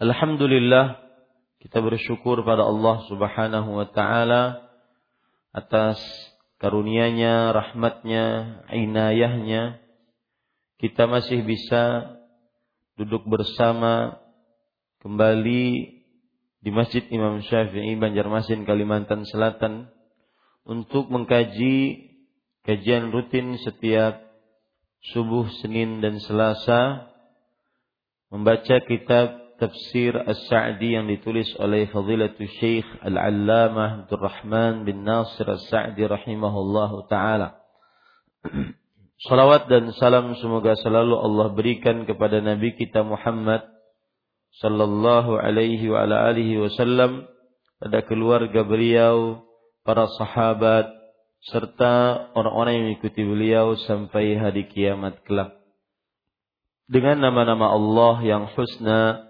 Alhamdulillah kita bersyukur pada Allah Subhanahu wa taala atas karunia-Nya, rahmatnya, inayahnya. Kita masih bisa duduk bersama kembali di Masjid Imam Syafi'i Banjarmasin Kalimantan Selatan untuk mengkaji kajian rutin setiap subuh Senin dan Selasa membaca kitab tafsir As-Sa'di yang ditulis oleh Fadilatul Syekh Al-Allamah Abdul Rahman bin Nasir As-Sa'di rahimahullahu taala. Salawat dan salam semoga selalu Allah berikan kepada Nabi kita Muhammad sallallahu alaihi wa ala alihi wasallam pada keluarga beliau, para sahabat serta orang-orang yang mengikuti beliau sampai hari kiamat kelak. Dengan nama-nama Allah yang husna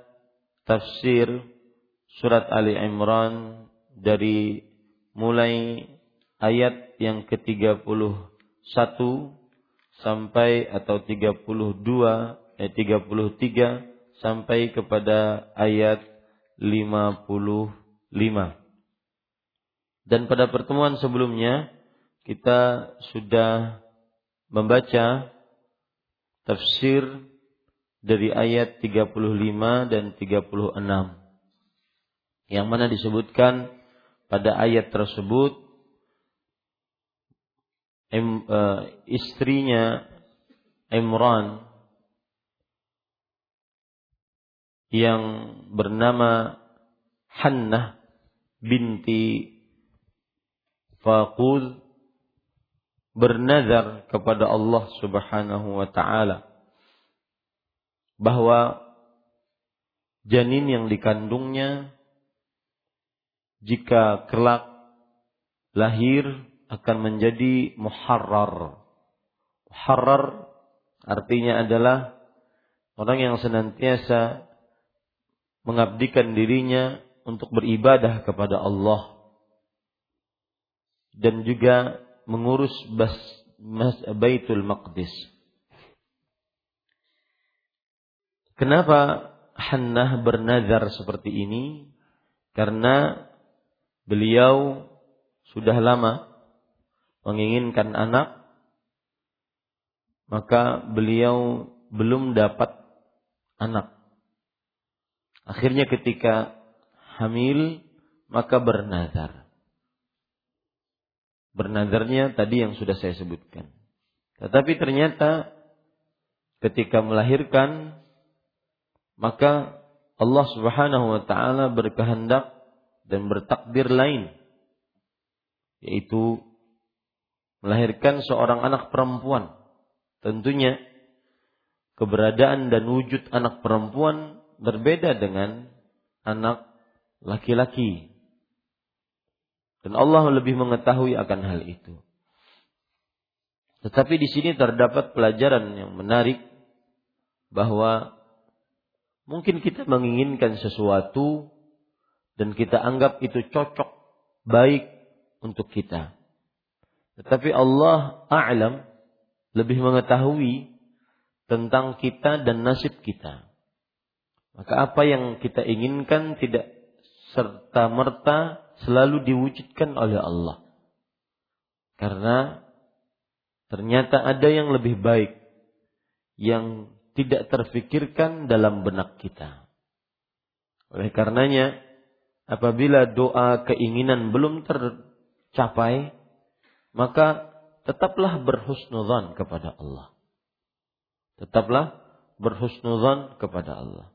tafsir surat Ali Imran dari mulai ayat yang ke-31 sampai atau 32 eh 33 sampai kepada ayat 55. Dan pada pertemuan sebelumnya kita sudah membaca tafsir dari ayat 35 dan 36 yang mana disebutkan pada ayat tersebut em, uh, istrinya Imran yang bernama Hannah binti Faqul bernazar kepada Allah Subhanahu wa taala bahwa janin yang dikandungnya jika kelak lahir akan menjadi muharrar. Muharrar artinya adalah orang yang senantiasa mengabdikan dirinya untuk beribadah kepada Allah dan juga mengurus bas, Baitul Maqdis. Kenapa Hannah bernazar seperti ini? Karena beliau sudah lama menginginkan anak, maka beliau belum dapat anak. Akhirnya ketika hamil, maka bernazar. Bernazarnya tadi yang sudah saya sebutkan. Tetapi ternyata ketika melahirkan, maka Allah Subhanahu wa taala berkehendak dan bertakdir lain yaitu melahirkan seorang anak perempuan. Tentunya keberadaan dan wujud anak perempuan berbeda dengan anak laki-laki. Dan Allah lebih mengetahui akan hal itu. Tetapi di sini terdapat pelajaran yang menarik bahwa mungkin kita menginginkan sesuatu dan kita anggap itu cocok, baik untuk kita. Tetapi Allah a'lam lebih mengetahui tentang kita dan nasib kita. Maka apa yang kita inginkan tidak serta merta selalu diwujudkan oleh Allah. Karena ternyata ada yang lebih baik yang tidak terfikirkan dalam benak kita. Oleh karenanya, apabila doa keinginan belum tercapai, maka tetaplah berhusnudzan kepada Allah. Tetaplah berhusnudzan kepada Allah.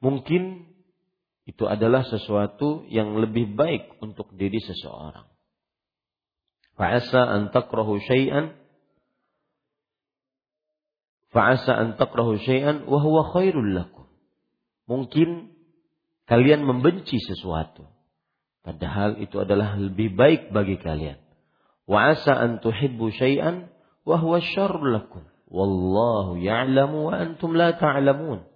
Mungkin itu adalah sesuatu yang lebih baik untuk diri seseorang. Fa'asa an takrahu syai'an Fa'asa an takrahu syai'an wa huwa khairul lakum. Mungkin kalian membenci sesuatu padahal itu adalah lebih baik bagi kalian. Wa asa an tuhibbu syai'an wa huwa syarrul lakum. Wallahu ya'lamu wa antum la ta'lamun.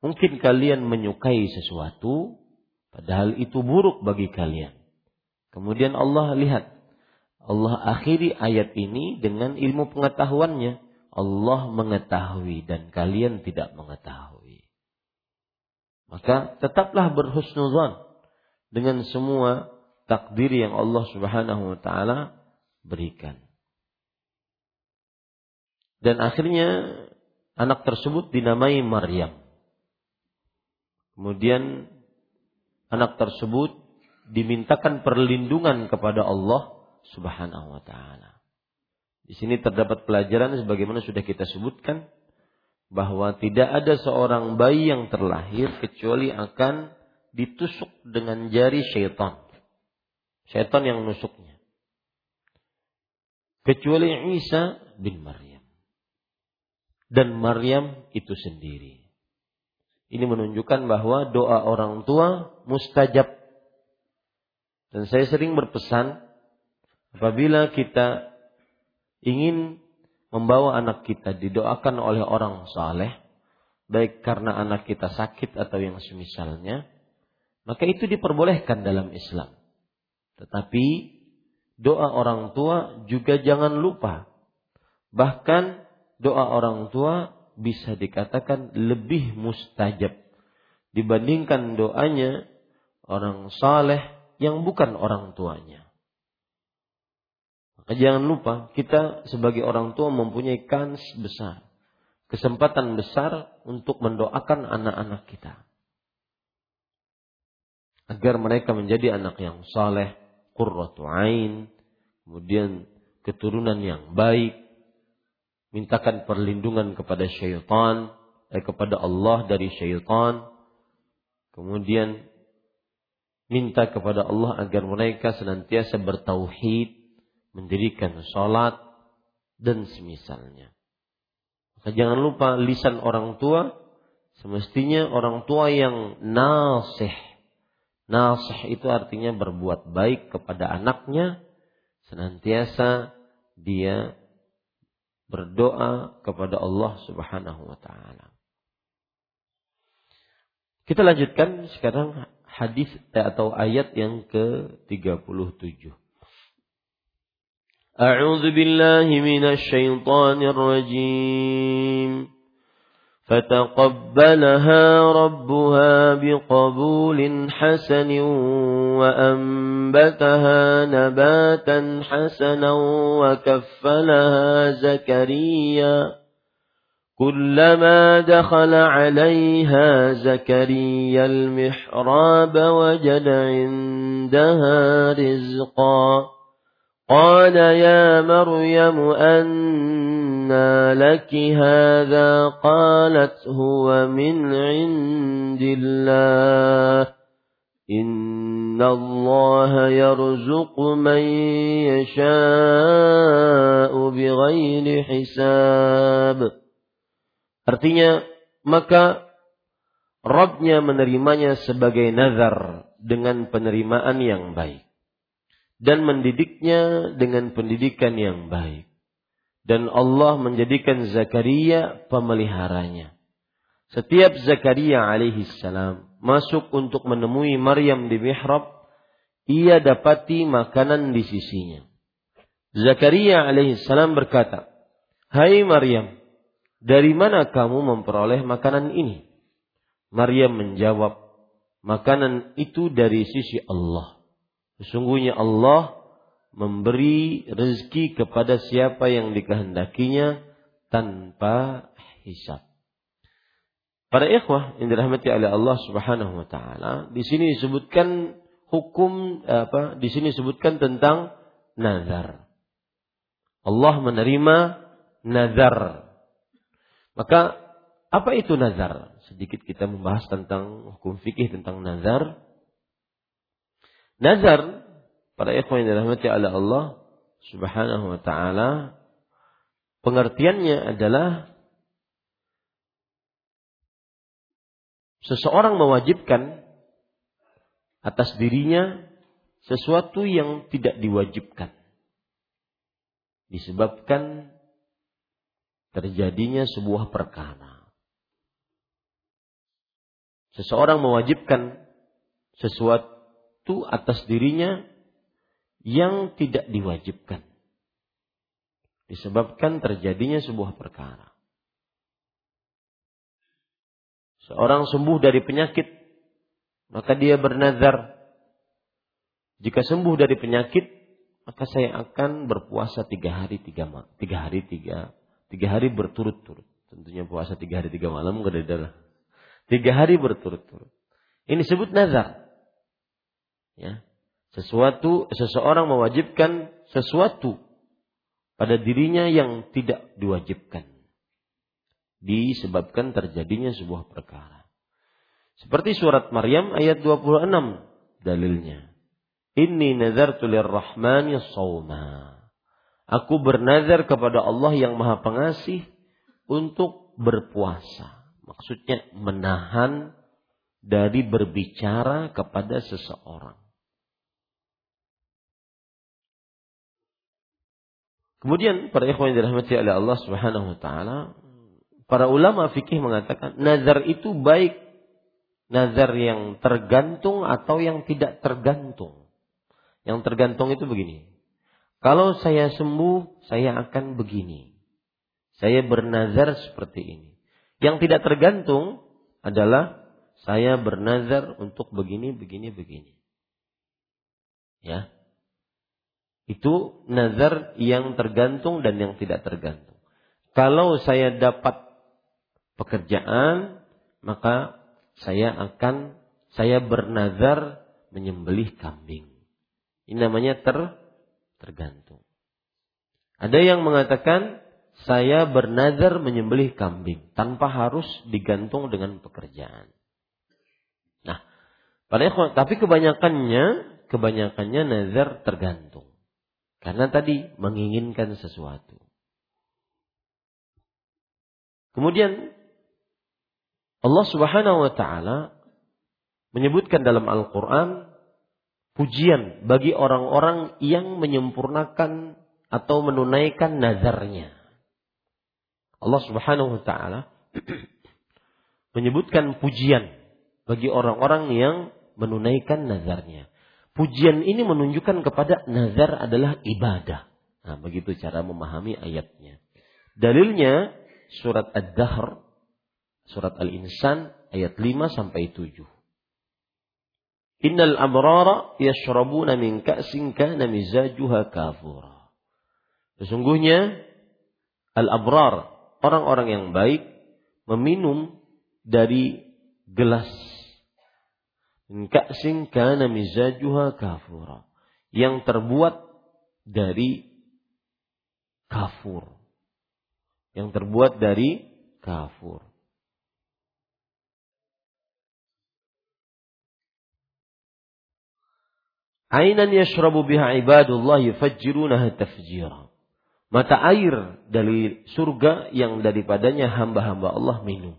Mungkin kalian menyukai sesuatu, padahal itu buruk bagi kalian. Kemudian Allah lihat, Allah akhiri ayat ini dengan ilmu pengetahuannya. Allah mengetahui dan kalian tidak mengetahui. Maka tetaplah berhusnuzan dengan semua takdir yang Allah Subhanahu wa taala berikan. Dan akhirnya anak tersebut dinamai Maryam. Kemudian anak tersebut dimintakan perlindungan kepada Allah Subhanahu wa taala. Di sini terdapat pelajaran sebagaimana sudah kita sebutkan bahwa tidak ada seorang bayi yang terlahir kecuali akan ditusuk dengan jari syaitan. Syaitan yang menusuknya. Kecuali Isa bin Maryam. Dan Maryam itu sendiri. Ini menunjukkan bahwa doa orang tua mustajab. Dan saya sering berpesan, apabila kita ingin membawa anak kita didoakan oleh orang saleh, baik karena anak kita sakit atau yang semisalnya, maka itu diperbolehkan dalam Islam. Tetapi doa orang tua juga jangan lupa. Bahkan doa orang tua bisa dikatakan lebih mustajab dibandingkan doanya orang saleh yang bukan orang tuanya. Maka jangan lupa kita sebagai orang tua mempunyai kans besar, kesempatan besar untuk mendoakan anak-anak kita. Agar mereka menjadi anak yang saleh, qurratu ain, kemudian keturunan yang baik, mintakan perlindungan kepada syaitan, eh, kepada Allah dari syaitan. Kemudian minta kepada Allah agar mereka senantiasa bertauhid, mendirikan sholat dan semisalnya. Maka jangan lupa lisan orang tua, semestinya orang tua yang nasih. Nasih itu artinya berbuat baik kepada anaknya, senantiasa dia berdoa kepada Allah Subhanahu wa taala. Kita lanjutkan sekarang hadis atau ayat yang ke-37. أعوذ بالله من الشيطان الرجيم. فتقبلها ربها بقبول حسن وأنبتها نباتا حسنا وكفلها زكريا. كلما دخل عليها زكريا المحراب وجد عندها رزقا. قال يا مريم أنى لك هذا قالت هو من عند الله إن الله يرزق من يشاء بغير حساب Artinya, maka Rabbnya menerimanya sebagai nazar dengan penerimaan yang baik. Dan mendidiknya dengan pendidikan yang baik. Dan Allah menjadikan Zakaria pemeliharanya. Setiap Zakaria alaihi salam masuk untuk menemui Maryam di mihrab, ia dapati makanan di sisinya. Zakaria alaihi salam berkata, Hai Maryam, dari mana kamu memperoleh makanan ini? Maryam menjawab, makanan itu dari sisi Allah. Sesungguhnya Allah memberi rezeki kepada siapa yang dikehendakinya tanpa hisab. Para ikhwah yang dirahmati oleh Allah Subhanahu wa taala, di sini disebutkan hukum apa? Di sini disebutkan tentang nazar. Allah menerima nazar maka apa itu nazar? Sedikit kita membahas tentang hukum fikih tentang nazar. Nazar para ikhwan yang dirahmati oleh Allah Subhanahu wa taala pengertiannya adalah seseorang mewajibkan atas dirinya sesuatu yang tidak diwajibkan disebabkan terjadinya sebuah perkara. Seseorang mewajibkan sesuatu atas dirinya yang tidak diwajibkan. Disebabkan terjadinya sebuah perkara. Seorang sembuh dari penyakit, maka dia bernazar. Jika sembuh dari penyakit, maka saya akan berpuasa tiga hari tiga, tiga hari tiga Tiga hari berturut-turut. Tentunya puasa tiga hari tiga malam gak ada. Tiga hari berturut-turut. Ini disebut nazar. Ya. Sesuatu, seseorang mewajibkan sesuatu pada dirinya yang tidak diwajibkan. Disebabkan terjadinya sebuah perkara. Seperti surat Maryam ayat 26 dalilnya. Inni nazartu lirrahmani sawma. Aku bernazar kepada Allah yang Maha Pengasih untuk berpuasa. Maksudnya menahan dari berbicara kepada seseorang. Kemudian para ikhwan yang dirahmati oleh Allah Subhanahu wa taala, para ulama fikih mengatakan nazar itu baik nazar yang tergantung atau yang tidak tergantung. Yang tergantung itu begini. Kalau saya sembuh, saya akan begini. Saya bernazar seperti ini. Yang tidak tergantung adalah saya bernazar untuk begini, begini, begini. Ya. Itu nazar yang tergantung dan yang tidak tergantung. Kalau saya dapat pekerjaan, maka saya akan saya bernazar menyembelih kambing. Ini namanya ter Tergantung. Ada yang mengatakan saya bernazar menyembelih kambing tanpa harus digantung dengan pekerjaan. Nah, pada tapi kebanyakannya kebanyakannya nazar tergantung. Karena tadi menginginkan sesuatu. Kemudian Allah Subhanahu wa taala menyebutkan dalam Al-Qur'an pujian bagi orang-orang yang menyempurnakan atau menunaikan nazarnya. Allah Subhanahu wa taala menyebutkan pujian bagi orang-orang yang menunaikan nazarnya. Pujian ini menunjukkan kepada nazar adalah ibadah. Nah, begitu cara memahami ayatnya. Dalilnya surat Ad-Dahr, surat Al-Insan ayat 5 sampai 7. Innal abrara yashrabuna min ka'sin kana mizajuha kafura. Sesungguhnya al-abrar, orang-orang yang baik meminum dari gelas min ka'sin kana mizajuha kafura yang terbuat dari kafur. Yang terbuat dari kafur. Ainan yashrabu biha ibadullah yufajjirunaha tafjira. Mata air dari surga yang daripadanya hamba-hamba Allah minum.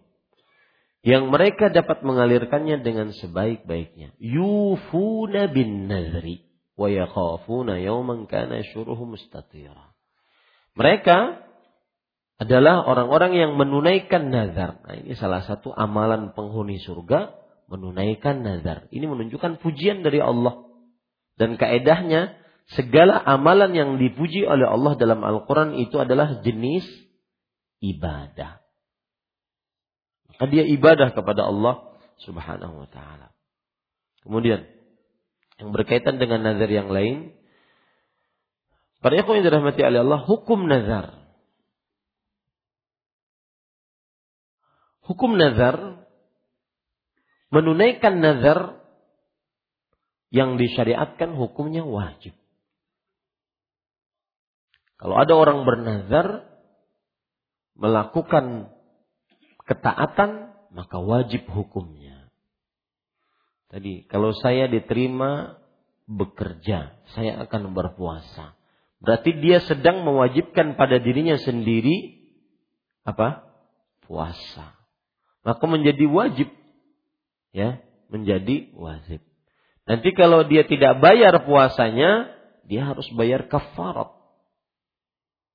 Yang mereka dapat mengalirkannya dengan sebaik-baiknya. Yufuna bin nazri. Wa yakhafuna yawman kana syuruhu mustatira. Mereka adalah orang-orang yang menunaikan nazar. Nah, ini salah satu amalan penghuni surga, menunaikan nazar. Ini menunjukkan pujian dari Allah. Dan kaedahnya segala amalan yang dipuji oleh Allah dalam Al-Quran itu adalah jenis ibadah. Maka dia ibadah kepada Allah subhanahu wa ta'ala. Kemudian, yang berkaitan dengan nazar yang lain, para ikhwan yang dirahmati oleh Allah, hukum nazar. Hukum nazar, menunaikan nazar yang disyariatkan hukumnya wajib. Kalau ada orang bernazar melakukan ketaatan, maka wajib hukumnya. Tadi, kalau saya diterima bekerja, saya akan berpuasa. Berarti dia sedang mewajibkan pada dirinya sendiri apa? Puasa. Maka menjadi wajib. Ya, menjadi wajib. Nanti kalau dia tidak bayar puasanya, dia harus bayar kafarat.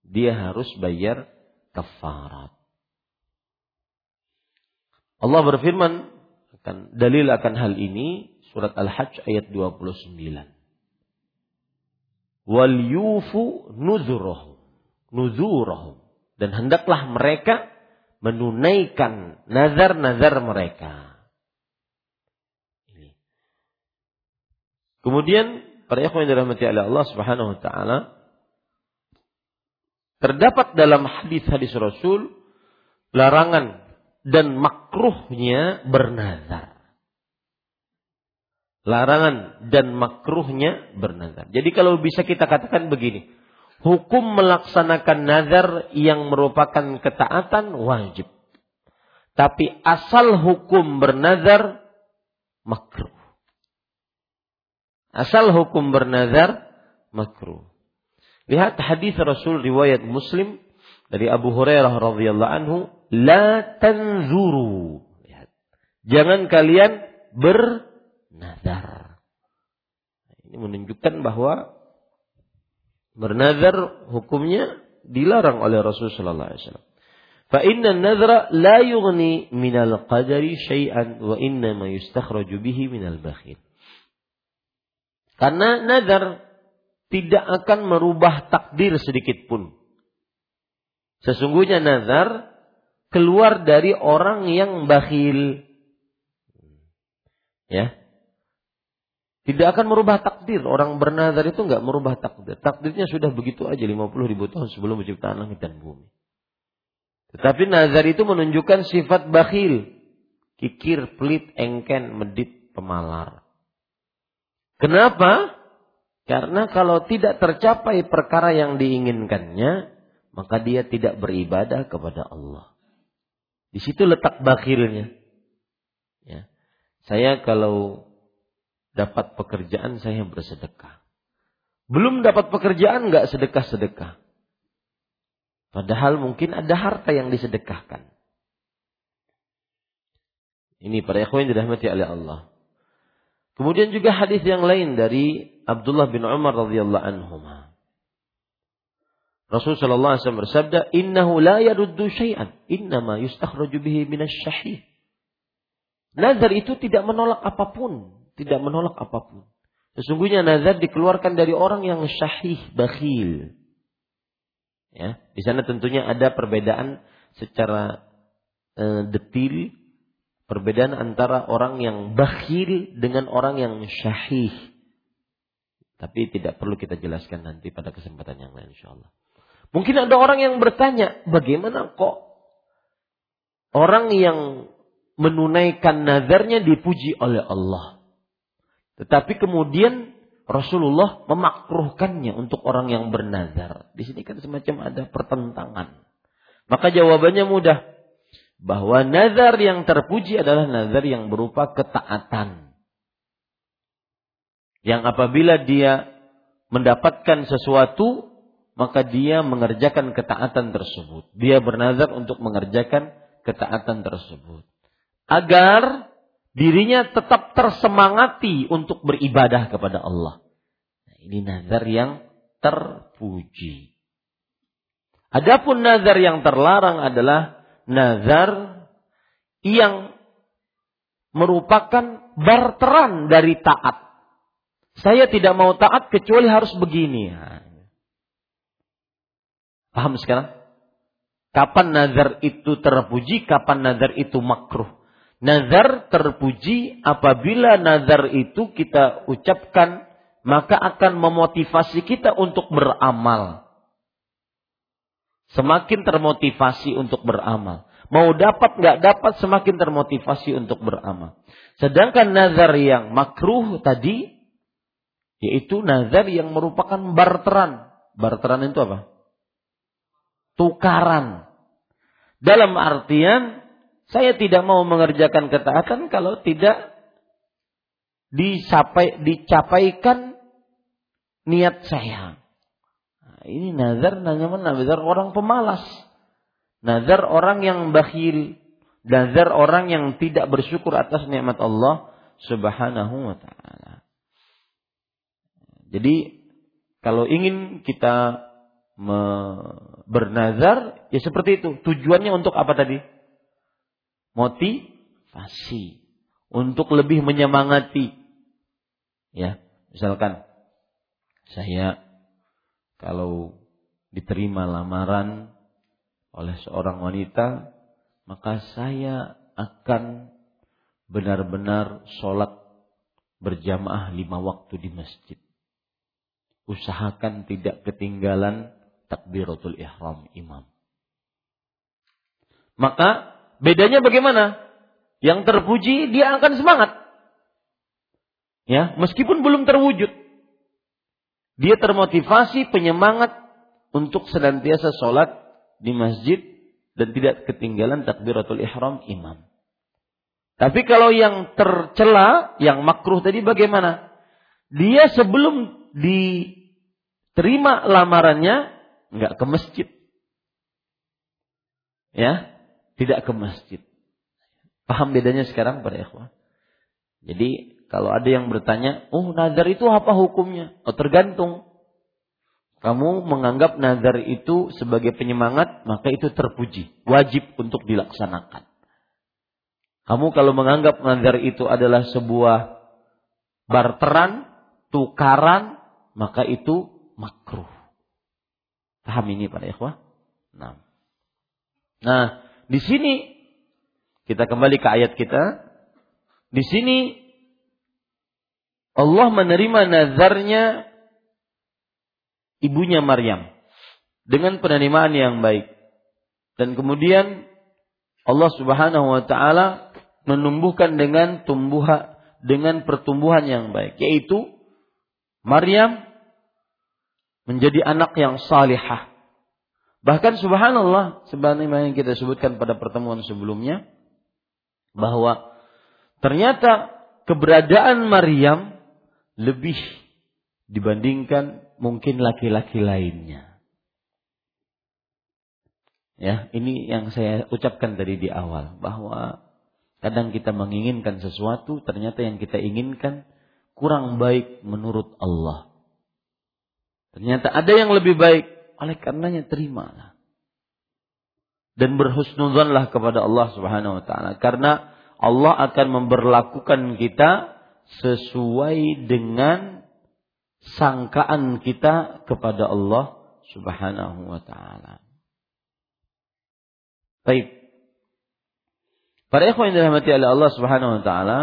Dia harus bayar kafarat. Allah berfirman akan dalil akan hal ini surat Al-Hajj ayat 29. Wal yufu nuzurahum. Nuzurahum. Dan hendaklah mereka menunaikan nazar-nazar mereka. Kemudian para ikhwan yang dirahmati oleh Allah Subhanahu wa taala terdapat dalam hadis-hadis Rasul larangan dan makruhnya bernazar. Larangan dan makruhnya bernazar. Jadi kalau bisa kita katakan begini, hukum melaksanakan nazar yang merupakan ketaatan wajib. Tapi asal hukum bernazar makruh. Asal hukum bernazar makruh. Lihat hadis Rasul riwayat Muslim dari Abu Hurairah radhiyallahu anhu, la tanzuru. Lihat. Jangan kalian bernazar. Ini menunjukkan bahwa bernazar hukumnya dilarang oleh Rasul sallallahu alaihi wasallam. Fa inna an-nadhra la yughni minal qadari syai'an wa inna ma yustakhraju bihi minal bakhil. Karena nazar tidak akan merubah takdir sedikit pun. Sesungguhnya nazar keluar dari orang yang bakhil. Ya. Tidak akan merubah takdir. Orang bernazar itu nggak merubah takdir. Takdirnya sudah begitu aja 50 ribu tahun sebelum menciptakan langit dan bumi. Tetapi nazar itu menunjukkan sifat bakhil. Kikir, pelit, engken, medit, pemalar. Kenapa? Karena kalau tidak tercapai perkara yang diinginkannya, maka dia tidak beribadah kepada Allah. Di situ letak bakhilnya. Ya. Saya kalau dapat pekerjaan saya bersedekah. Belum dapat pekerjaan nggak sedekah-sedekah. Padahal mungkin ada harta yang disedekahkan. Ini para ikhwan dirahmati oleh Allah. Kemudian juga hadis yang lain dari Abdullah bin Umar radhiyallahu anhu. Rasul sallallahu alaihi wasallam bersabda, "Innahu la yaruddu syai'an, innama yustakhraju bihi minasyahih." Nazar itu tidak menolak apa pun, tidak menolak apa pun. Sesungguhnya nazar dikeluarkan dari orang yang syahih, bakhil. Ya, di sana tentunya ada perbedaan secara uh, detil Perbedaan antara orang yang bakhil dengan orang yang syahih. Tapi tidak perlu kita jelaskan nanti pada kesempatan yang lain insyaAllah. Mungkin ada orang yang bertanya, bagaimana kok orang yang menunaikan nazarnya dipuji oleh Allah. Tetapi kemudian Rasulullah memakruhkannya untuk orang yang bernazar. Di sini kan semacam ada pertentangan. Maka jawabannya mudah. Bahwa nazar yang terpuji adalah nazar yang berupa ketaatan. Yang apabila dia mendapatkan sesuatu, maka dia mengerjakan ketaatan tersebut. Dia bernazar untuk mengerjakan ketaatan tersebut. Agar dirinya tetap tersemangati untuk beribadah kepada Allah. Nah, ini nazar yang terpuji. Adapun nazar yang terlarang adalah nazar yang merupakan barteran dari taat. Saya tidak mau taat kecuali harus begini. Paham sekarang? Kapan nazar itu terpuji, kapan nazar itu makruh. Nazar terpuji apabila nazar itu kita ucapkan maka akan memotivasi kita untuk beramal. Semakin termotivasi untuk beramal. Mau dapat nggak dapat semakin termotivasi untuk beramal. Sedangkan nazar yang makruh tadi yaitu nazar yang merupakan barteran. Barteran itu apa? Tukaran. Dalam artian saya tidak mau mengerjakan ketaatan kalau tidak dicapai, dicapaikan niat saya. Nah, ini nazar namanya nazar orang pemalas. Nazar orang yang bakhil. Nazar orang yang tidak bersyukur atas nikmat Allah subhanahu wa ta'ala. Jadi kalau ingin kita bernazar ya seperti itu. Tujuannya untuk apa tadi? motivasi untuk lebih menyemangati. Ya, misalkan saya kalau diterima lamaran oleh seorang wanita, maka saya akan benar-benar sholat berjamaah lima waktu di masjid. Usahakan tidak ketinggalan takbiratul ihram imam. Maka Bedanya bagaimana? Yang terpuji dia akan semangat. Ya, meskipun belum terwujud. Dia termotivasi, penyemangat untuk senantiasa sholat di masjid dan tidak ketinggalan takbiratul ihram imam. Tapi kalau yang tercela, yang makruh tadi bagaimana? Dia sebelum diterima lamarannya nggak ke masjid. Ya, tidak ke masjid. Paham bedanya sekarang para ikhwah? Jadi kalau ada yang bertanya, oh nazar itu apa hukumnya? Oh tergantung. Kamu menganggap nazar itu sebagai penyemangat, maka itu terpuji. Wajib untuk dilaksanakan. Kamu kalau menganggap nazar itu adalah sebuah barteran, tukaran, maka itu makruh. Paham ini para ikhwah? Nah. Nah, di sini kita kembali ke ayat kita. Di sini Allah menerima nazarnya ibunya Maryam dengan penerimaan yang baik. Dan kemudian Allah Subhanahu wa taala menumbuhkan dengan tumbuhan dengan pertumbuhan yang baik, yaitu Maryam menjadi anak yang salihah Bahkan subhanallah, sebagaimana yang kita sebutkan pada pertemuan sebelumnya, bahwa ternyata keberadaan Maryam lebih dibandingkan mungkin laki-laki lainnya. Ya, ini yang saya ucapkan tadi di awal bahwa kadang kita menginginkan sesuatu ternyata yang kita inginkan kurang baik menurut Allah. Ternyata ada yang lebih baik oleh karenanya terimalah. Dan berhusnuzanlah kepada Allah Subhanahu wa taala karena Allah akan memperlakukan kita sesuai dengan sangkaan kita kepada Allah Subhanahu wa taala. Baik. Para ikhwan yang dirahmati oleh Allah Subhanahu wa taala,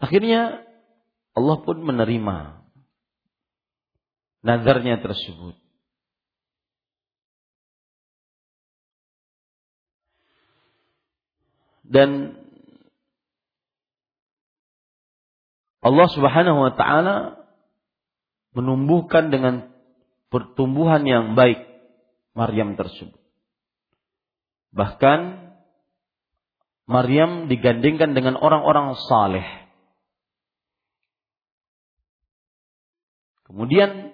akhirnya Allah pun menerima nazarnya tersebut. Dan Allah Subhanahu wa taala menumbuhkan dengan pertumbuhan yang baik Maryam tersebut. Bahkan Maryam digandingkan dengan orang-orang saleh. Kemudian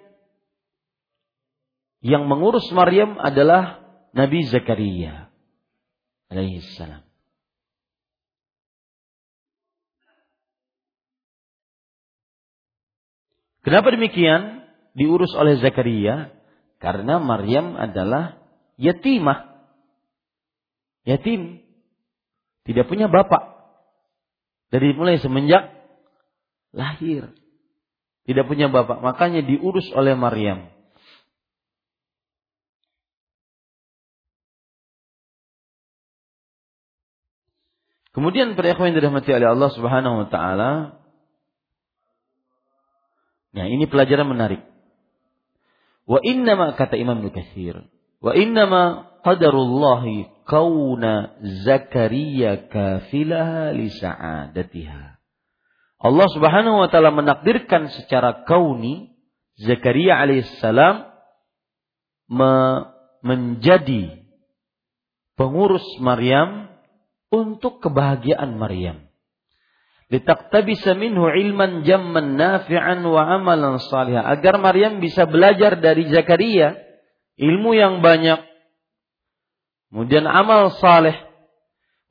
yang mengurus Maryam adalah Nabi Zakaria alaihissalam. Kenapa demikian? Diurus oleh Zakaria karena Maryam adalah yatimah. Yatim. Tidak punya bapak. Dari mulai semenjak lahir. Tidak punya bapak. Makanya diurus oleh Maryam. Kemudian pada ikhwan yang dirahmati oleh Allah Subhanahu wa taala, Nah, ini pelajaran menarik. Wa innama kata Imam Nukathir. Wa innama qadarullahi kauna Zakaria kafilaha li sa'adatiha. Allah Subhanahu wa taala menakdirkan secara kauni Zakaria alaihissalam me menjadi pengurus Maryam untuk kebahagiaan Maryam. Litaktabisa minhu ilman jamman nafi'an wa amalan salih agar Maryam bisa belajar dari Zakaria ilmu yang banyak kemudian amal saleh.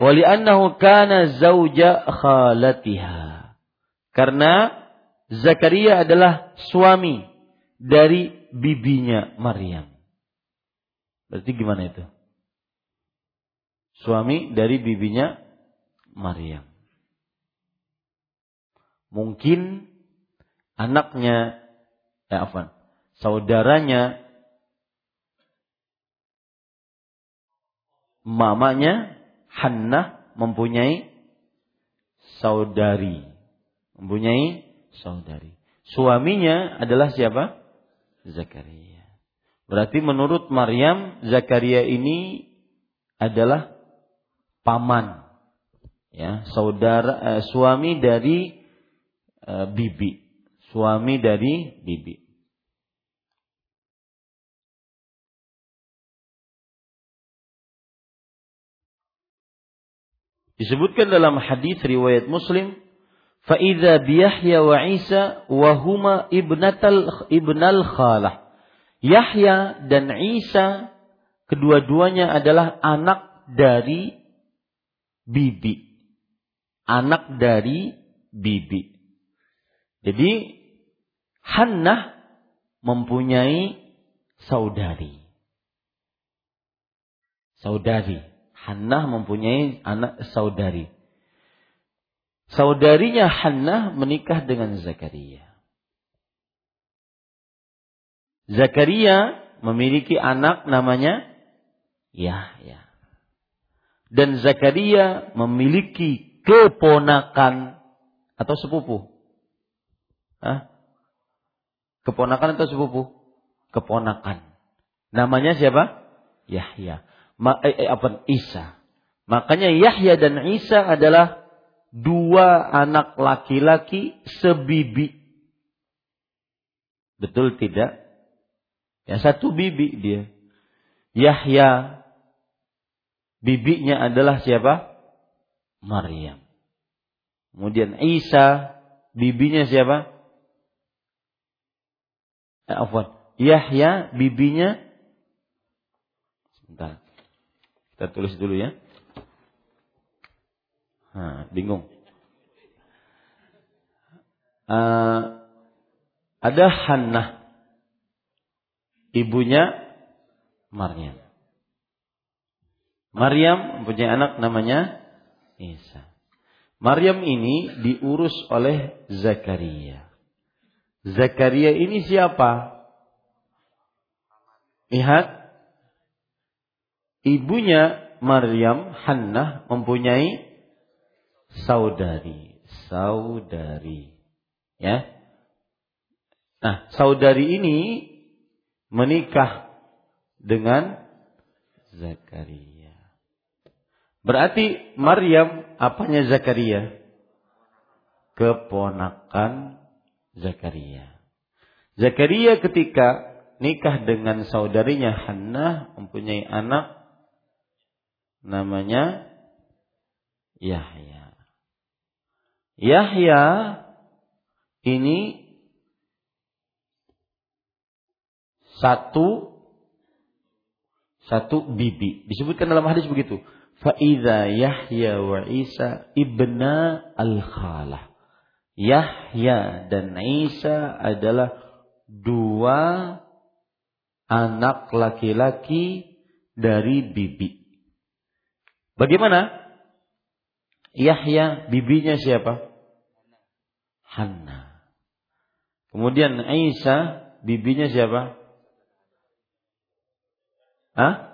Wali'annahu kana zauja khalatiha. Karena Zakaria adalah suami dari bibinya Maryam. Berarti gimana itu suami dari bibinya Maryam Mungkin anaknya, ya apa, saudaranya, mamanya Hannah mempunyai saudari. Mempunyai saudari. Suaminya adalah siapa? Zakaria. Berarti menurut Maryam, Zakaria ini adalah paman. Ya, saudara eh, suami dari Eh, bibi, suami dari bibi. Disebutkan dalam hadis riwayat Muslim, "Fa'idza biyahya wa Isa wa huma ibnatal ibnal khalah." Yahya dan Isa kedua-duanya adalah anak dari bibi. Anak dari bibi. Jadi Hannah mempunyai saudari. Saudari. Hannah mempunyai anak saudari. Saudarinya Hannah menikah dengan Zakaria. Zakaria memiliki anak namanya Yahya. Dan Zakaria memiliki keponakan atau sepupu. Hah? Keponakan atau sepupu? Keponakan. Namanya siapa? Yahya. Ma, eh, eh, apa? Isa. Makanya Yahya dan Isa adalah dua anak laki-laki sebibi. Betul tidak? Ya satu bibi dia. Yahya bibinya adalah siapa? Maryam. Kemudian Isa bibinya siapa? eh, afwan, Yahya bibinya sebentar. Kita tulis dulu ya. Nah, bingung. Uh, ada Hannah. Ibunya Maryam. Maryam mempunyai anak namanya Isa. Maryam ini diurus oleh Zakaria. Zakaria ini siapa? Lihat. Ibunya Maryam Hannah mempunyai saudari, saudari. Ya. Nah, saudari ini menikah dengan Zakaria. Berarti Maryam apanya Zakaria? Keponakan Zakaria. Zakaria ketika nikah dengan saudarinya Hannah mempunyai anak namanya Yahya. Yahya ini satu satu bibi. Disebutkan dalam hadis begitu. Faiza Yahya wa Isa ibna al-khalah. Yahya dan Isa adalah dua anak laki-laki dari bibi. Bagaimana? Yahya bibinya siapa? Hanna. Kemudian Isa bibinya siapa? Hah?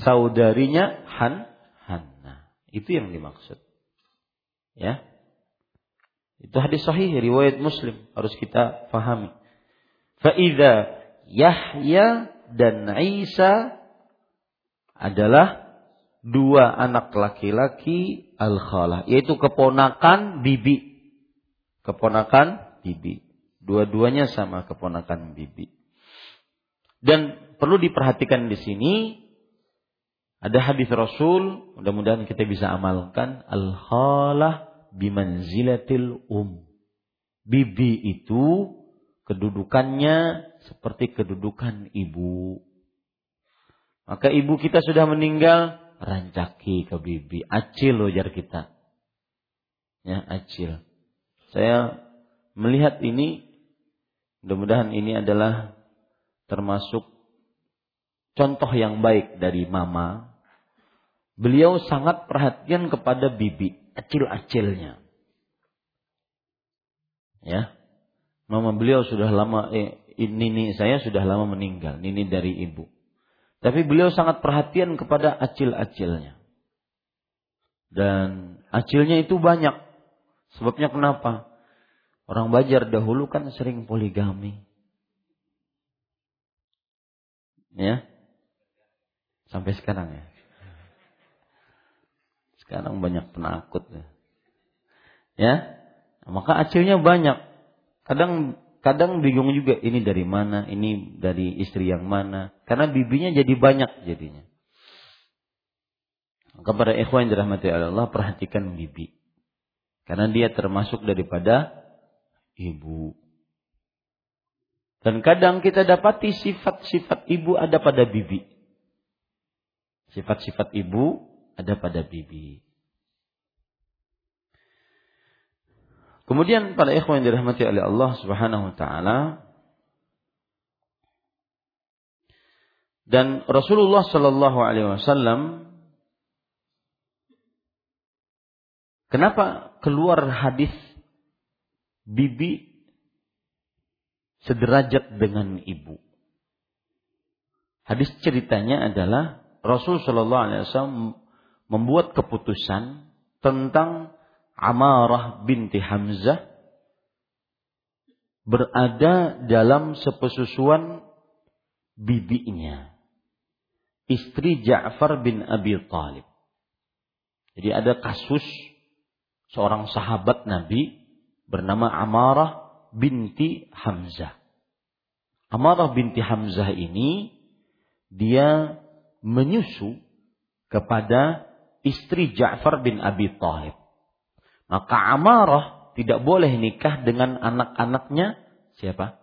Saudarinya Han Hanna. Itu yang dimaksud. Ya. Itu hadis sahih riwayat Muslim harus kita pahami. Faida Yahya dan Isa adalah dua anak laki-laki al-khalah yaitu keponakan bibi. Keponakan bibi. Dua-duanya sama keponakan bibi. Dan perlu diperhatikan di sini ada hadis Rasul, mudah-mudahan kita bisa amalkan al-khalah bimanzilatil um. Bibi itu kedudukannya seperti kedudukan ibu. Maka ibu kita sudah meninggal, rancaki ke bibi. Acil lojar kita. Ya, acil. Saya melihat ini, mudah-mudahan ini adalah termasuk contoh yang baik dari mama. Beliau sangat perhatian kepada bibi acil-acilnya. Ya. Mama beliau sudah lama eh, nini saya sudah lama meninggal, nini dari ibu. Tapi beliau sangat perhatian kepada acil-acilnya. Dan acilnya itu banyak. Sebabnya kenapa? Orang Bajar dahulu kan sering poligami. Ya. Sampai sekarang ya. Sekarang banyak penakut ya. Ya. Maka acilnya banyak. Kadang kadang bingung juga ini dari mana, ini dari istri yang mana. Karena bibinya jadi banyak jadinya. Kepada ikhwan yang dirahmati Allah, perhatikan bibi. Karena dia termasuk daripada ibu. Dan kadang kita dapati sifat-sifat ibu ada pada bibi. Sifat-sifat ibu ada pada bibi. Kemudian para ikhwan yang dirahmati oleh Allah Subhanahu wa taala dan Rasulullah sallallahu alaihi wasallam kenapa keluar hadis bibi sederajat dengan ibu? Hadis ceritanya adalah Rasul sallallahu alaihi wasallam membuat keputusan tentang Amarah binti Hamzah berada dalam sepesusuan bibinya. Istri Ja'far bin Abi Talib. Jadi ada kasus seorang sahabat Nabi bernama Amarah binti Hamzah. Amarah binti Hamzah ini dia menyusu kepada istri Ja'far bin Abi Thalib. Maka Amarah tidak boleh nikah dengan anak-anaknya siapa?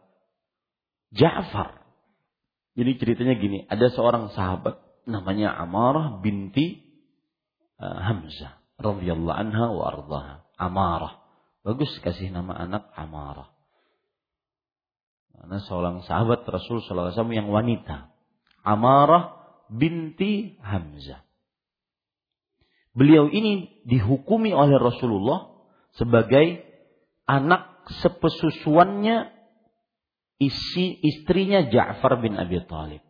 Ja'far. Jadi ceritanya gini, ada seorang sahabat namanya Amarah binti uh, Hamzah radhiyallahu anha wa ardhaha. Amarah. Bagus kasih nama anak Amarah. Karena seorang sahabat Rasul wasallam yang wanita. Amarah binti Hamzah. Beliau ini dihukumi oleh Rasulullah sebagai anak sepesusuannya isi istrinya Ja'far bin Abi Thalib.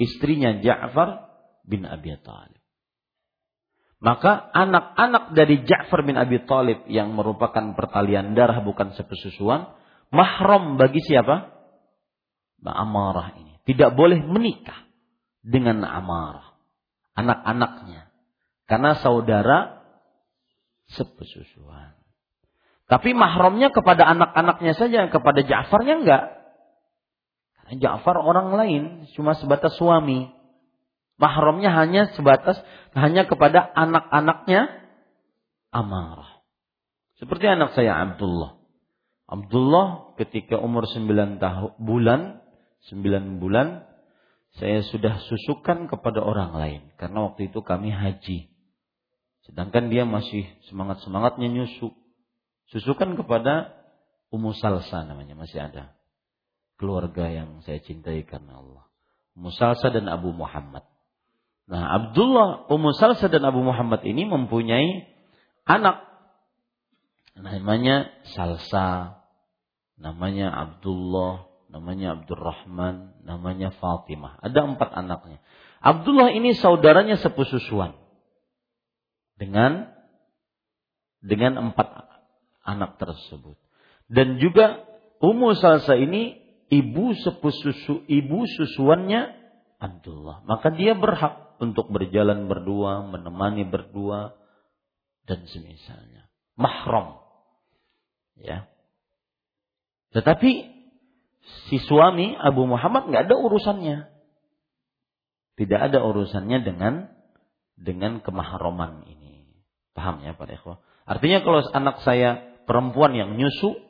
Istrinya Ja'far bin Abi Thalib. Maka anak-anak dari Ja'far bin Abi Thalib yang merupakan pertalian darah bukan sepesusuan, mahram bagi siapa? Amarah ini. Tidak boleh menikah dengan Amarah. Anak-anaknya. Karena saudara sepesusuan. Tapi mahramnya kepada anak-anaknya saja, kepada Ja'farnya enggak. Karena Ja'far orang lain, cuma sebatas suami. Mahramnya hanya sebatas hanya kepada anak-anaknya Amarah. Seperti anak saya Abdullah. Abdullah ketika umur 9 tahun bulan, 9 bulan saya sudah susukan kepada orang lain karena waktu itu kami haji. Sedangkan dia masih semangat-semangatnya nyusu. Susukan kepada Ummu Salsa namanya masih ada. Keluarga yang saya cintai karena Allah. Ummu Salsa dan Abu Muhammad. Nah, Abdullah, Ummu Salsa dan Abu Muhammad ini mempunyai anak namanya Salsa, namanya Abdullah, namanya Abdurrahman, namanya Fatimah. Ada empat anaknya. Abdullah ini saudaranya sepususuan dengan dengan empat anak tersebut. Dan juga Ummu Salsa ini ibu sepususu ibu susuannya Abdullah. Maka dia berhak untuk berjalan berdua, menemani berdua dan semisalnya. Mahram. Ya. Tetapi si suami Abu Muhammad nggak ada urusannya. Tidak ada urusannya dengan dengan kemahroman ini. Paham ya Pak Dekho? Artinya kalau anak saya perempuan yang nyusu,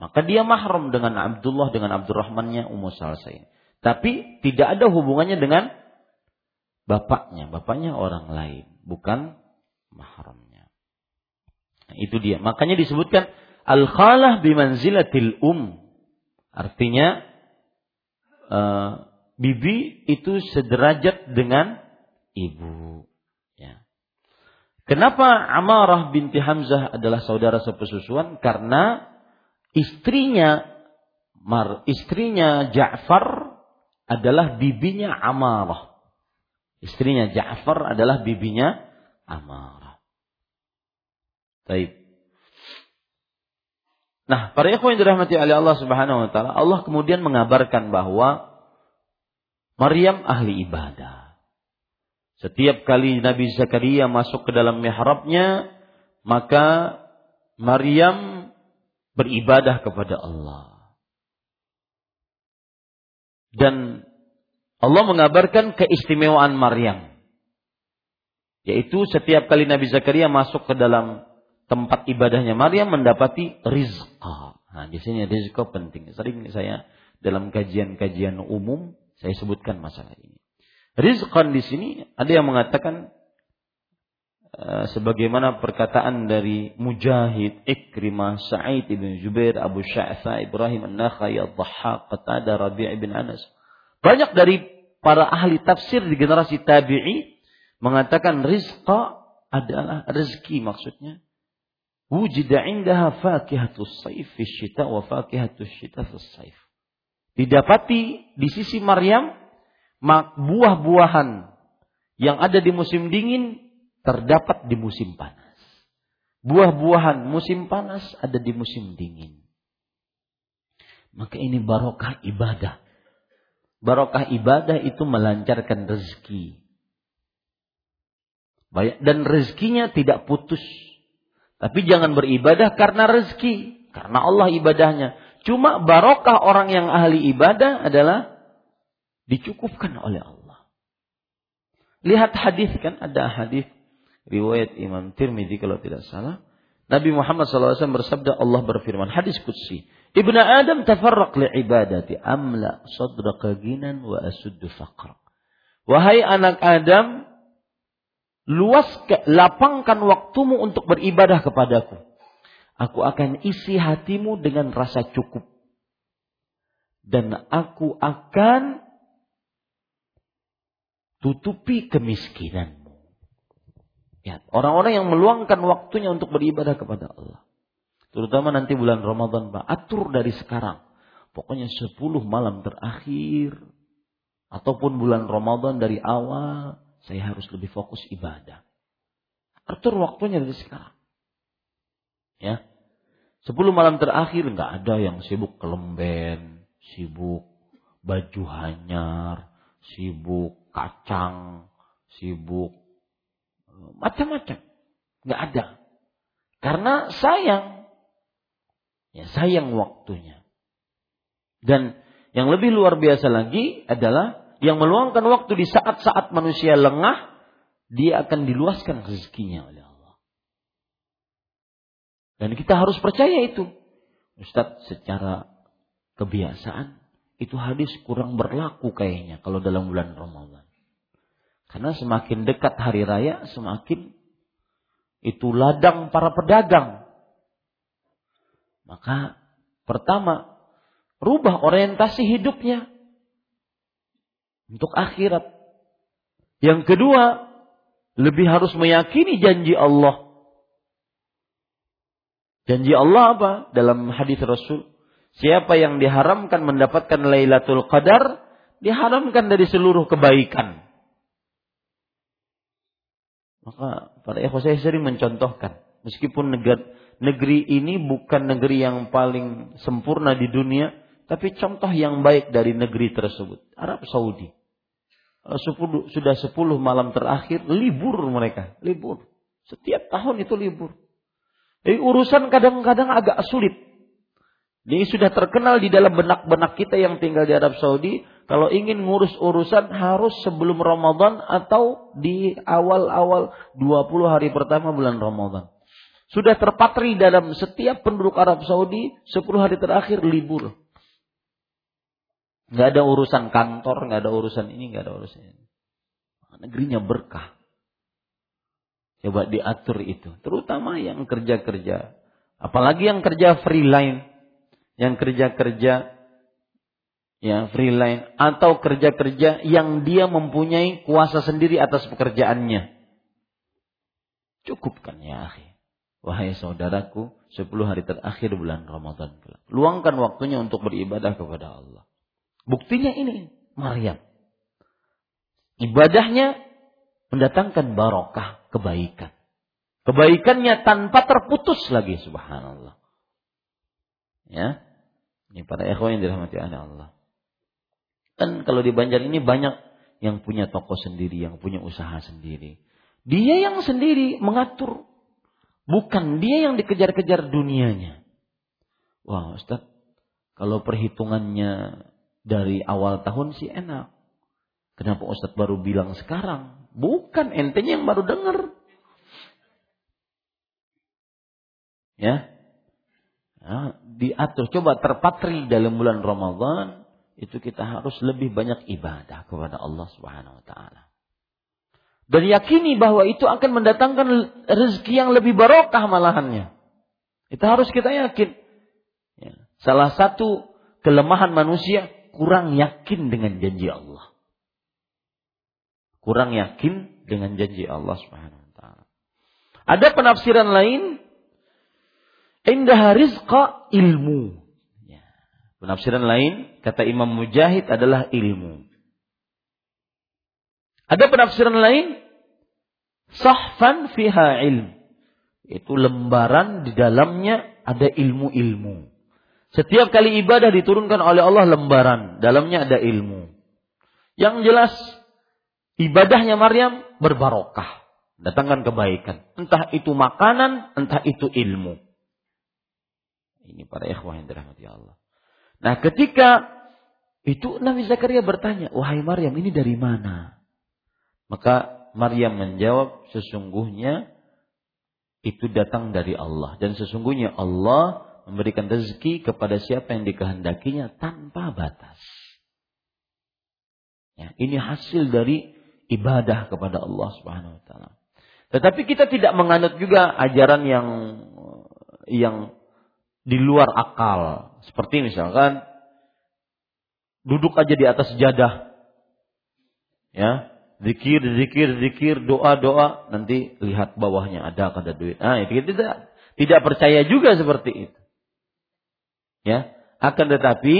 maka dia mahram dengan Abdullah dengan Abdurrahmannya Ummu Salsain. Tapi tidak ada hubungannya dengan bapaknya. Bapaknya orang lain, bukan mahramnya. Nah, itu dia. Makanya disebutkan al-khalah bimanzilatil um. Artinya uh, bibi itu sederajat dengan ibu. Kenapa Amarah binti Hamzah adalah saudara sepesusuan? Karena istrinya Mar, istrinya Ja'far adalah bibinya Amarah. Istrinya Ja'far adalah bibinya Amarah. Baik. Nah, para ikhwan yang dirahmati oleh Allah Subhanahu wa taala, Allah kemudian mengabarkan bahwa Maryam ahli ibadah. Setiap kali Nabi Zakaria masuk ke dalam mihrabnya, maka Maryam beribadah kepada Allah. Dan Allah mengabarkan keistimewaan Maryam. Yaitu setiap kali Nabi Zakaria masuk ke dalam tempat ibadahnya Maryam mendapati rizqa. Nah, di sini rizqa penting. Sering saya dalam kajian-kajian umum saya sebutkan masalah ini. Rizqan di sini ada yang mengatakan uh, sebagaimana perkataan dari Mujahid, Ikrimah, Sa'id ibn Jubair, Abu Sya'tha, Ibrahim An-Nakhai, Ad-Dhahhak, Qatada, Rabi' ibn Anas. Banyak dari para ahli tafsir di generasi tabi'i mengatakan rizqa adalah rezeki maksudnya. Wujida indaha fakihatus saif fi syita wa fakihatus syita fi saif. Didapati di sisi Maryam buah-buahan yang ada di musim dingin terdapat di musim panas. Buah-buahan musim panas ada di musim dingin. Maka ini barokah ibadah barokah ibadah itu melancarkan rezeki. Dan rezekinya tidak putus. Tapi jangan beribadah karena rezeki. Karena Allah ibadahnya. Cuma barokah orang yang ahli ibadah adalah dicukupkan oleh Allah. Lihat hadis kan ada hadis riwayat Imam Tirmidzi kalau tidak salah. Nabi Muhammad SAW bersabda Allah berfirman hadis kutsi Ibnu Adam tafarraq li ibadati amla sadraka ginan wa asuddu faqra. Wahai anak Adam, luas lapangkan waktumu untuk beribadah kepadaku. Aku akan isi hatimu dengan rasa cukup. Dan aku akan tutupi kemiskinanmu. Ya, orang-orang yang meluangkan waktunya untuk beribadah kepada Allah. Terutama nanti bulan Ramadan, Pak. Atur dari sekarang. Pokoknya 10 malam terakhir. Ataupun bulan Ramadan dari awal. Saya harus lebih fokus ibadah. Atur waktunya dari sekarang. Ya. Sepuluh malam terakhir nggak ada yang sibuk kelemben, sibuk baju hanyar, sibuk kacang, sibuk macam-macam. Nggak ada. Karena sayang. Ya sayang waktunya. Dan yang lebih luar biasa lagi adalah yang meluangkan waktu di saat-saat manusia lengah, dia akan diluaskan rezekinya oleh Allah. Dan kita harus percaya itu. Ustadz secara kebiasaan itu hadis kurang berlaku kayaknya kalau dalam bulan Ramadan. Karena semakin dekat hari raya semakin itu ladang para pedagang. Maka pertama rubah orientasi hidupnya untuk akhirat. Yang kedua, lebih harus meyakini janji Allah Janji Allah apa? Dalam hadis Rasul, siapa yang diharamkan mendapatkan Lailatul Qadar, diharamkan dari seluruh kebaikan. Maka para ikhwah saya sering mencontohkan, meskipun negeri, negeri ini bukan negeri yang paling sempurna di dunia, tapi contoh yang baik dari negeri tersebut, Arab Saudi. Sudah sepuluh malam terakhir libur mereka, libur. Setiap tahun itu libur. Jadi urusan kadang-kadang agak sulit. Ini sudah terkenal di dalam benak-benak kita yang tinggal di Arab Saudi. Kalau ingin ngurus urusan harus sebelum Ramadan atau di awal-awal 20 hari pertama bulan Ramadan. Sudah terpatri dalam setiap penduduk Arab Saudi 10 hari terakhir libur. Nggak ada urusan kantor, nggak ada urusan ini, nggak ada urusan ini. Negerinya berkah. Coba diatur itu. Terutama yang kerja-kerja. Apalagi yang kerja freelance. Yang kerja-kerja ya freelance atau kerja-kerja yang dia mempunyai kuasa sendiri atas pekerjaannya. Cukupkan ya akhi. Wahai saudaraku, 10 hari terakhir bulan Ramadan Luangkan waktunya untuk beribadah kepada Allah. Buktinya ini, Maryam. Ibadahnya mendatangkan barokah, kebaikan. Kebaikannya tanpa terputus lagi subhanallah. Ya. Ini para ikhwan yang dirahmati oleh Allah. Dan kalau di Banjar ini banyak yang punya toko sendiri, yang punya usaha sendiri. Dia yang sendiri mengatur. Bukan dia yang dikejar-kejar dunianya. Wah Ustaz, kalau perhitungannya dari awal tahun sih enak. Kenapa Ustaz baru bilang sekarang? Bukan entenya yang baru dengar. Ya. Nah, diatur. Coba terpatri dalam bulan Ramadan. Itu kita harus lebih banyak ibadah kepada Allah Subhanahu wa taala. Dan yakini bahwa itu akan mendatangkan rezeki yang lebih barokah malahannya. Itu harus kita yakin. Ya. Salah satu kelemahan manusia kurang yakin dengan janji Allah kurang yakin dengan janji Allah Subhanahu wa taala. Ada penafsiran lain indah rizqa ilmu. Ya. Penafsiran lain kata Imam Mujahid adalah ilmu. Ada penafsiran lain sahfan fiha ilm. Itu lembaran di dalamnya ada ilmu-ilmu. Setiap kali ibadah diturunkan oleh Allah lembaran, dalamnya ada ilmu. Yang jelas ibadahnya Maryam berbarokah. Datangkan kebaikan. Entah itu makanan, entah itu ilmu. Ini para ikhwah yang dirahmati Allah. Nah ketika itu Nabi Zakaria bertanya, Wahai Maryam ini dari mana? Maka Maryam menjawab, sesungguhnya itu datang dari Allah. Dan sesungguhnya Allah memberikan rezeki kepada siapa yang dikehendakinya tanpa batas. Ya, ini hasil dari ibadah kepada Allah Subhanahu wa taala. Tetapi kita tidak menganut juga ajaran yang yang di luar akal. Seperti misalkan duduk aja di atas jadah. Ya, zikir, zikir, zikir, doa, doa, nanti lihat bawahnya ada ada duit. Nah, itu tidak tidak percaya juga seperti itu. Ya, akan tetapi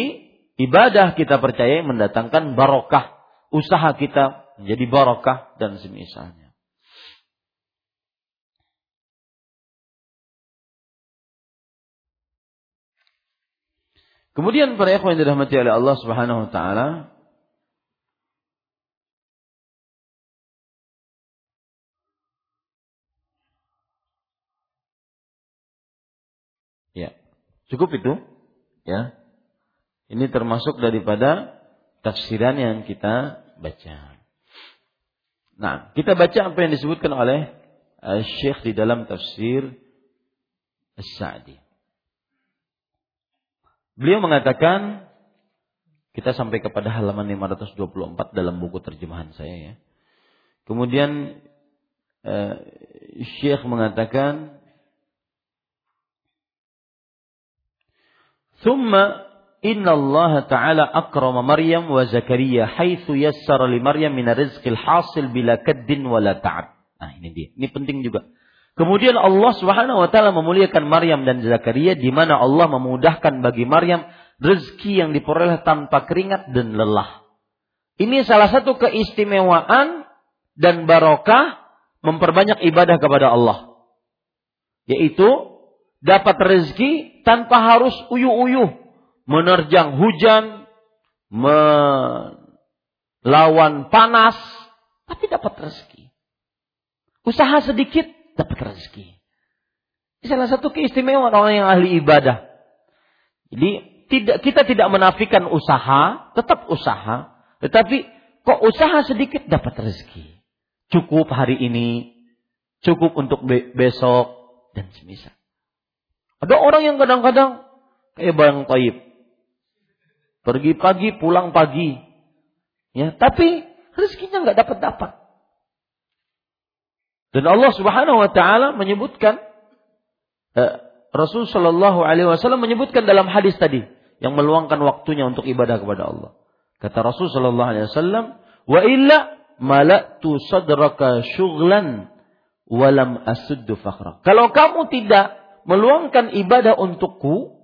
ibadah kita percaya mendatangkan barokah usaha kita menjadi barakah dan semisalnya. Kemudian para ikhwan yang dirahmati oleh Allah Subhanahu wa taala, Ya, cukup itu. Ya, ini termasuk daripada tafsiran yang kita baca. Nah, kita baca apa yang disebutkan oleh uh, Syekh di dalam tafsir As-Sa'di. Beliau mengatakan kita sampai kepada halaman 524 dalam buku terjemahan saya ya. Kemudian uh, Syekh mengatakan ثم إن الله تعالى أكرم مريم وزكريا حيث يسر لمريم من الرزق الحاصل بلا كد ولا تعب. Nah, ini dia. Ini penting juga. Kemudian Allah Subhanahu wa taala memuliakan Maryam dan Zakaria di mana Allah memudahkan bagi Maryam rezeki yang diperoleh tanpa keringat dan lelah. Ini salah satu keistimewaan dan barokah memperbanyak ibadah kepada Allah. Yaitu dapat rezeki tanpa harus uyuh-uyuh menerjang hujan, melawan panas, tapi dapat rezeki. Usaha sedikit dapat rezeki. Salah satu keistimewaan orang yang ahli ibadah. Jadi tidak kita tidak menafikan usaha, tetap usaha, tetapi kok usaha sedikit dapat rezeki. Cukup hari ini, cukup untuk besok dan semisal. Ada orang yang kadang-kadang kayak bayang taib. Pergi pagi, pulang pagi. Ya, tapi rezekinya nggak dapat dapat. Dan Allah Subhanahu wa taala menyebutkan eh, Rasul Shallallahu alaihi wasallam menyebutkan dalam hadis tadi yang meluangkan waktunya untuk ibadah kepada Allah. Kata Rasul Shallallahu alaihi wasallam, "Wa illa malatu sadraka syughlan walam asuddu fakhra." Kalau kamu tidak meluangkan ibadah untukku,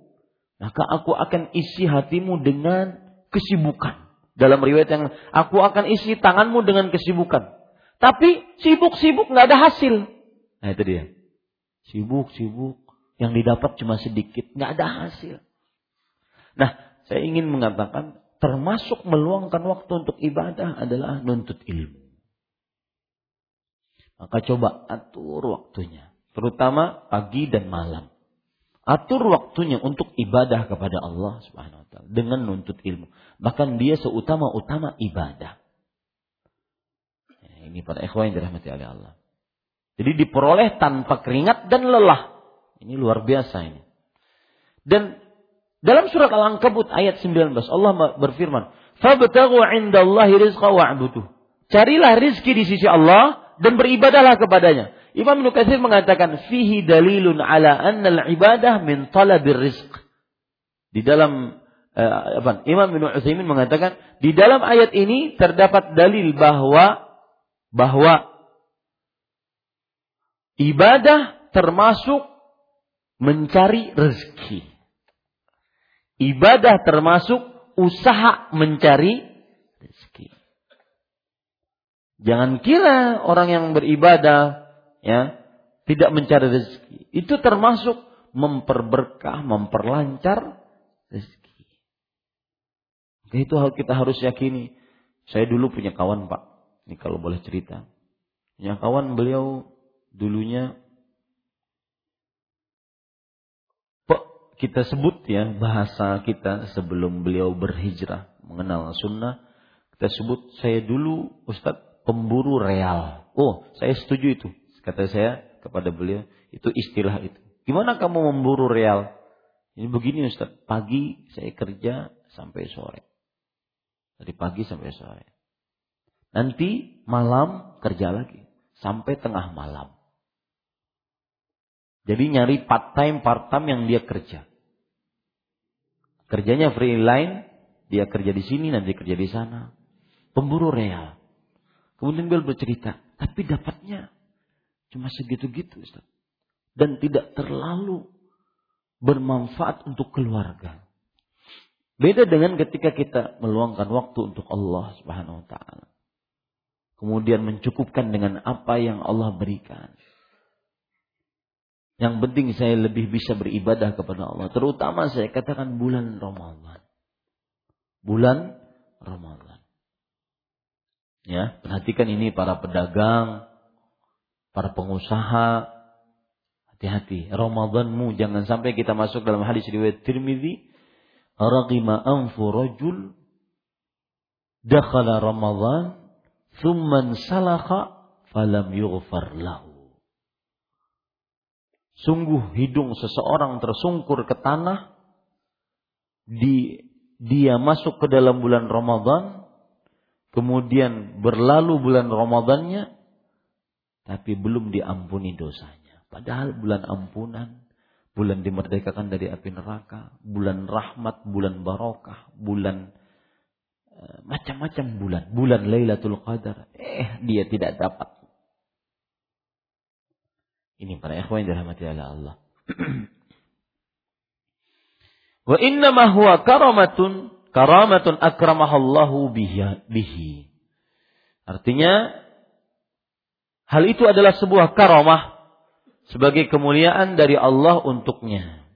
maka aku akan isi hatimu dengan kesibukan. Dalam riwayat yang aku akan isi tanganmu dengan kesibukan. Tapi sibuk-sibuk nggak ada hasil. Nah itu dia. Sibuk-sibuk yang didapat cuma sedikit, nggak ada hasil. Nah, saya ingin mengatakan termasuk meluangkan waktu untuk ibadah adalah nuntut ilmu. Maka coba atur waktunya terutama pagi dan malam. Atur waktunya untuk ibadah kepada Allah Subhanahu wa taala dengan nuntut ilmu. Bahkan dia seutama-utama ibadah. Ini para ikhwan yang dirahmati oleh Allah. Jadi diperoleh tanpa keringat dan lelah. Ini luar biasa ini. Dan dalam surat Al-Ankabut ayat 19 Allah berfirman, "Fabtaghu 'indallahi rizqa wa'buduh." Carilah rizki di sisi Allah dan beribadahlah kepadanya. Imam Ibnu Katsir mengatakan fihi dalilun ala anna al-ibadah min talabir rizq. Di dalam apa? Imam Ibnu Utsaimin mengatakan di dalam ayat ini terdapat dalil bahwa bahwa ibadah termasuk mencari rezeki. Ibadah termasuk usaha mencari rezeki. Jangan kira orang yang beribadah ya tidak mencari rezeki itu termasuk memperberkah memperlancar rezeki itu hal kita harus yakini saya dulu punya kawan pak ini kalau boleh cerita punya kawan beliau dulunya kita sebut ya bahasa kita sebelum beliau berhijrah mengenal sunnah kita sebut saya dulu Ustadz pemburu real. Oh, saya setuju itu. Kata saya kepada beliau, itu istilah itu. Gimana kamu memburu real? Ini begini Ustaz, pagi saya kerja sampai sore. Dari pagi sampai sore. Nanti malam kerja lagi. Sampai tengah malam. Jadi nyari part time part time yang dia kerja. Kerjanya freelance, dia kerja di sini nanti kerja di sana. Pemburu real. Kemudian beliau bercerita, tapi dapatnya Cuma segitu-gitu Ustaz. Dan tidak terlalu bermanfaat untuk keluarga. Beda dengan ketika kita meluangkan waktu untuk Allah Subhanahu wa taala. Kemudian mencukupkan dengan apa yang Allah berikan. Yang penting saya lebih bisa beribadah kepada Allah. Terutama saya katakan bulan Ramadan. Bulan Ramadan. Ya, perhatikan ini para pedagang, para pengusaha, hati-hati. Ramadanmu jangan sampai kita masuk dalam hadis riwayat Tirmidzi, raqima anfu rajul dakhala Ramadan thumma salakha falam yughfar lahu. Sungguh hidung seseorang tersungkur ke tanah di dia masuk ke dalam bulan Ramadan kemudian berlalu bulan Ramadannya tapi belum diampuni dosanya. Padahal bulan ampunan, bulan dimerdekakan dari api neraka, bulan rahmat, bulan barokah, bulan macam-macam bulan, bulan Lailatul Qadar. Eh, dia tidak dapat. Ini para ikhwan yang dirahmati oleh Allah. Wa inna ma huwa karamatun karamatun akramahallahu bihi. Artinya hal itu adalah sebuah karamah sebagai kemuliaan dari Allah untuknya.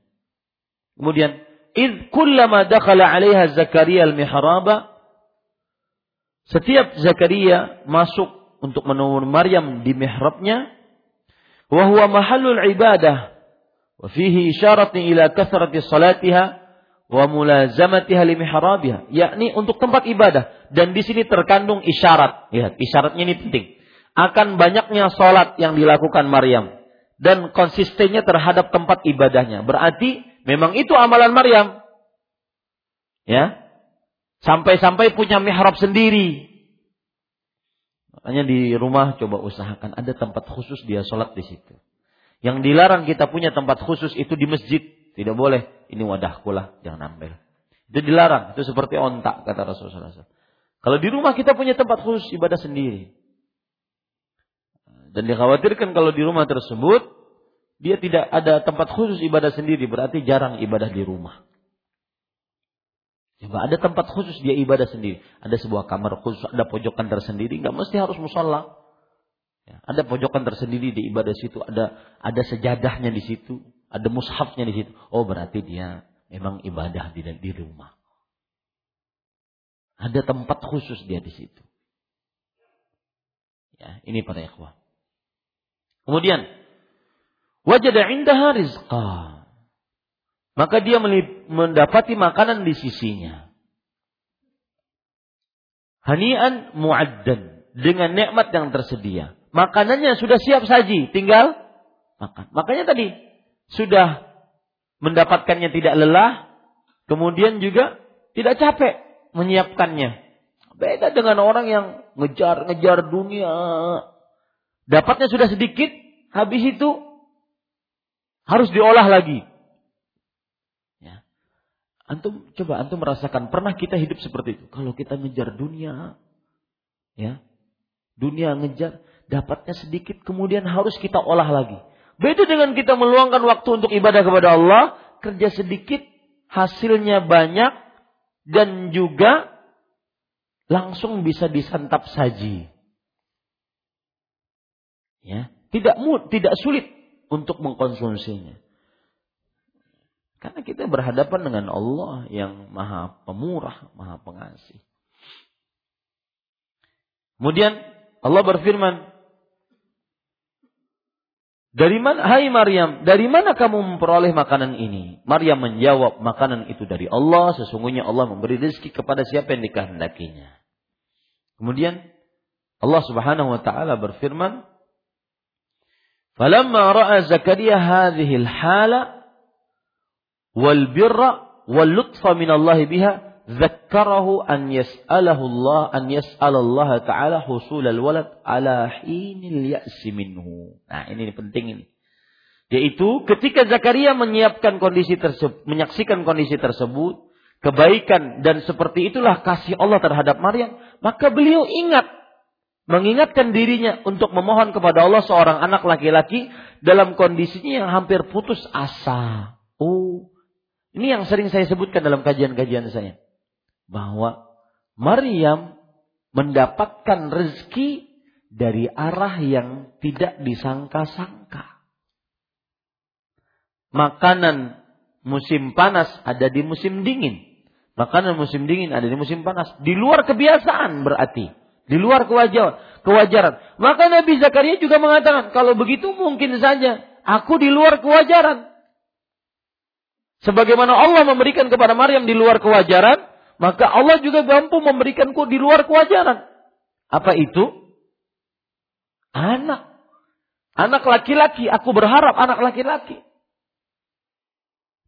Kemudian, id kullama dakhala 'alaiha Zakaria al-mihraba setiap Zakaria masuk untuk menemui Maryam di mihrabnya, wa huwa mahallul ibadah, wa fihi isyaratun ila kathrati salatiha wa mulazamatiha li mihrabiha, yakni untuk tempat ibadah dan di sini terkandung isyarat. Lihat, isyaratnya ini penting. Akan banyaknya salat yang dilakukan Maryam dan konsistennya terhadap tempat ibadahnya. Berarti memang itu amalan Maryam. Ya, Sampai-sampai punya mihrab sendiri. Makanya di rumah coba usahakan ada tempat khusus dia sholat di situ. Yang dilarang kita punya tempat khusus itu di masjid. Tidak boleh. Ini wadahku lah, jangan ambil. Itu dilarang. Itu seperti ontak kata Rasulullah SAW. Kalau di rumah kita punya tempat khusus ibadah sendiri. Dan dikhawatirkan kalau di rumah tersebut dia tidak ada tempat khusus ibadah sendiri berarti jarang ibadah di rumah. Coba ada tempat khusus dia ibadah sendiri. Ada sebuah kamar khusus, ada pojokan tersendiri. Nggak mesti harus musola. Ya, ada pojokan tersendiri di ibadah situ. Ada ada sejadahnya di situ. Ada mushafnya di situ. Oh berarti dia memang ibadah di, di rumah. Ada tempat khusus dia di situ. Ya, ini para ikhwah. Kemudian, wajada indaha rizqah maka dia mendapati makanan di sisinya. Hanian muaddan dengan nikmat yang tersedia. Makanannya sudah siap saji, tinggal makan. Makanya tadi sudah mendapatkannya tidak lelah, kemudian juga tidak capek menyiapkannya. Beda dengan orang yang ngejar-ngejar dunia. Dapatnya sudah sedikit, habis itu harus diolah lagi. Antum coba antum merasakan pernah kita hidup seperti itu. Kalau kita ngejar dunia, ya, dunia ngejar, dapatnya sedikit, kemudian harus kita olah lagi. Beda dengan kita meluangkan waktu untuk ibadah kepada Allah, kerja sedikit, hasilnya banyak, dan juga langsung bisa disantap saji. Ya, tidak tidak sulit untuk mengkonsumsinya. Karena kita berhadapan dengan Allah yang maha pemurah, maha pengasih. Kemudian Allah berfirman, dari mana, hai Maryam, dari mana kamu memperoleh makanan ini? Maryam menjawab, makanan itu dari Allah, sesungguhnya Allah memberi rezeki kepada siapa yang dikehendakinya. Kemudian Allah Subhanahu wa taala berfirman, "Falamma ra'a Zakaria al-hala wal birra wal lutfa min Allah biha zakkarahu an yas'alahu Allah an yas'al Allah taala husul al walad ala hinil ya'si minhu. Nah, ini penting ini. Yaitu ketika Zakaria menyiapkan kondisi tersebut, menyaksikan kondisi tersebut, kebaikan dan seperti itulah kasih Allah terhadap Maryam, maka beliau ingat mengingatkan dirinya untuk memohon kepada Allah seorang anak laki-laki dalam kondisinya yang hampir putus asa. Oh, ini yang sering saya sebutkan dalam kajian-kajian saya. Bahwa Maryam mendapatkan rezeki dari arah yang tidak disangka-sangka. makanan musim panas ada di musim dingin. Makanan musim dingin ada di musim panas. Di luar kebiasaan berarti. Di luar kewajaran. kewajaran. Maka Nabi Zakaria juga mengatakan, kalau begitu mungkin saja aku di luar kewajaran. Sebagaimana Allah memberikan kepada Maryam di luar kewajaran, maka Allah juga mampu memberikanku di luar kewajaran. Apa itu? Anak. Anak laki-laki, aku berharap anak laki-laki.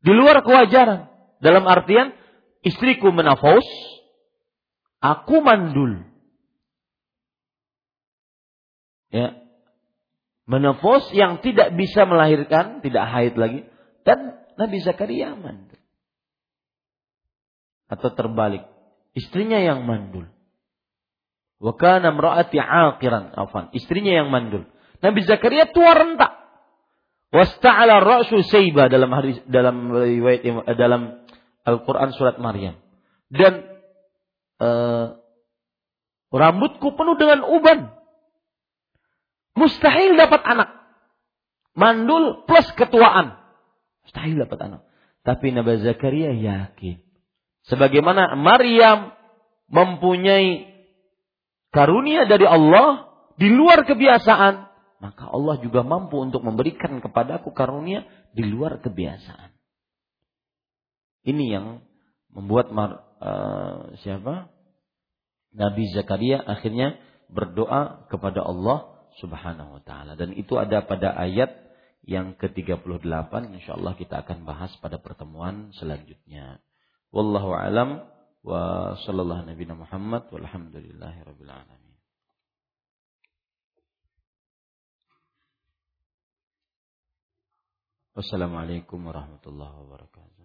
Di luar kewajaran. Dalam artian, istriku menafos, aku mandul. Ya. Menafos yang tidak bisa melahirkan, tidak haid lagi. Dan Nabi Zakaria mandul. Atau terbalik. Istrinya yang mandul. Wa kana imra'ati 'aqiran, afan. Istrinya yang mandul. Nabi Zakaria tua rentak. Wasta'ala ra'su sayba dalam hadis dalam riwayat dalam Al-Qur'an surat Maryam. Dan uh, rambutku penuh dengan uban. Mustahil dapat anak. Mandul plus ketuaan. Mustahil dapat anak. Tapi Nabi Zakaria yakin. Sebagaimana Maryam mempunyai karunia dari Allah di luar kebiasaan, maka Allah juga mampu untuk memberikan kepadaku karunia di luar kebiasaan. Ini yang membuat Mar, uh, siapa? Nabi Zakaria akhirnya berdoa kepada Allah Subhanahu wa taala dan itu ada pada ayat yang ke-38 insyaallah kita akan bahas pada pertemuan selanjutnya. Wallahu alam wa sallallahu nabi Muhammad walhamdulillahi rabbil alamin. Wassalamualaikum warahmatullahi wabarakatuh.